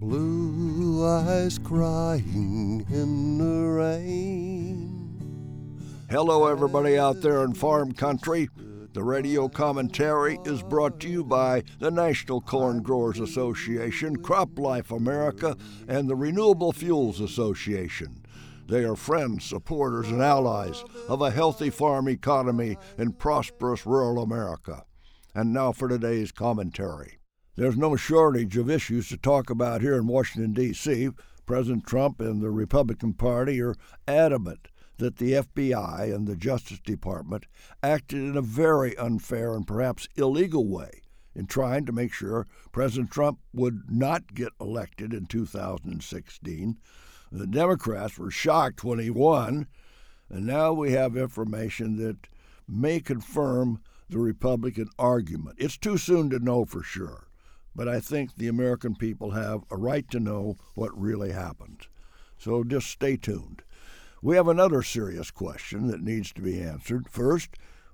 Blue eyes crying in the rain. Hello, everybody out there in farm country. The radio commentary is brought to you by the National Corn Growers Association, Crop Life America, and the Renewable Fuels Association. They are friends, supporters, and allies of a healthy farm economy in prosperous rural America. And now for today's commentary. There's no shortage of issues to talk about here in Washington, D.C. President Trump and the Republican Party are adamant that the FBI and the Justice Department acted in a very unfair and perhaps illegal way in trying to make sure President Trump would not get elected in 2016. The Democrats were shocked when he won, and now we have information that may confirm the Republican argument. It's too soon to know for sure, but I think the American people have a right to know what really happened. So just stay tuned. We have another serious question that needs to be answered. First,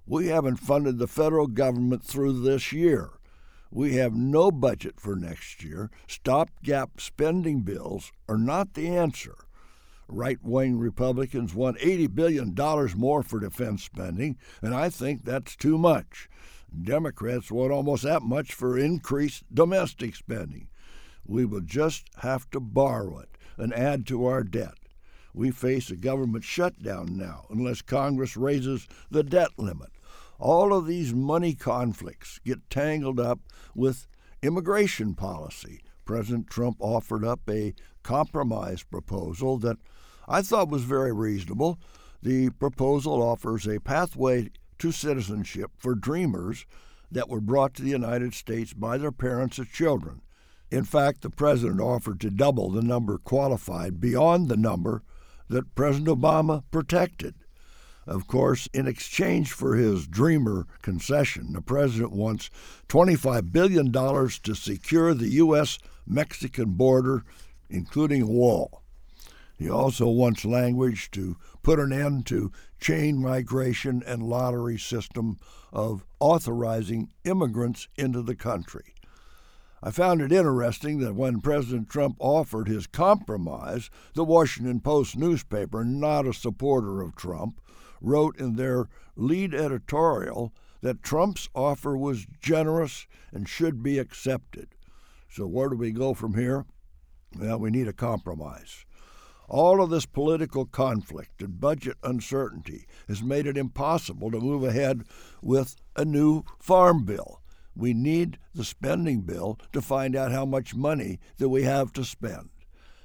we haven't funded the federal government through this year. We have no budget for next year. Stopgap spending bills are not the answer. Right wing Republicans want $80 billion more for defense spending, and I think that's too much. Democrats want almost that much for increased domestic spending. We will just have to borrow it and add to our debt we face a government shutdown now unless Congress raises the debt limit. All of these money conflicts get tangled up with immigration policy. President Trump offered up a compromise proposal that I thought was very reasonable. The proposal offers a pathway to citizenship for dreamers that were brought to the United States by their parents as children. In fact, the president offered to double the number qualified beyond the number that President Obama protected. Of course, in exchange for his dreamer concession, the president wants $25 billion to secure the U.S. Mexican border, including a wall. He also wants language to put an end to chain migration and lottery system of authorizing immigrants into the country. I found it interesting that when President Trump offered his compromise, the Washington Post newspaper, not a supporter of Trump, wrote in their lead editorial that Trump's offer was generous and should be accepted. So, where do we go from here? Well, we need a compromise. All of this political conflict and budget uncertainty has made it impossible to move ahead with a new farm bill. We need the spending bill to find out how much money that we have to spend.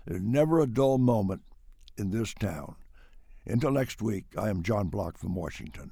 There's never a dull moment in this town. Until next week, I am John Block from Washington.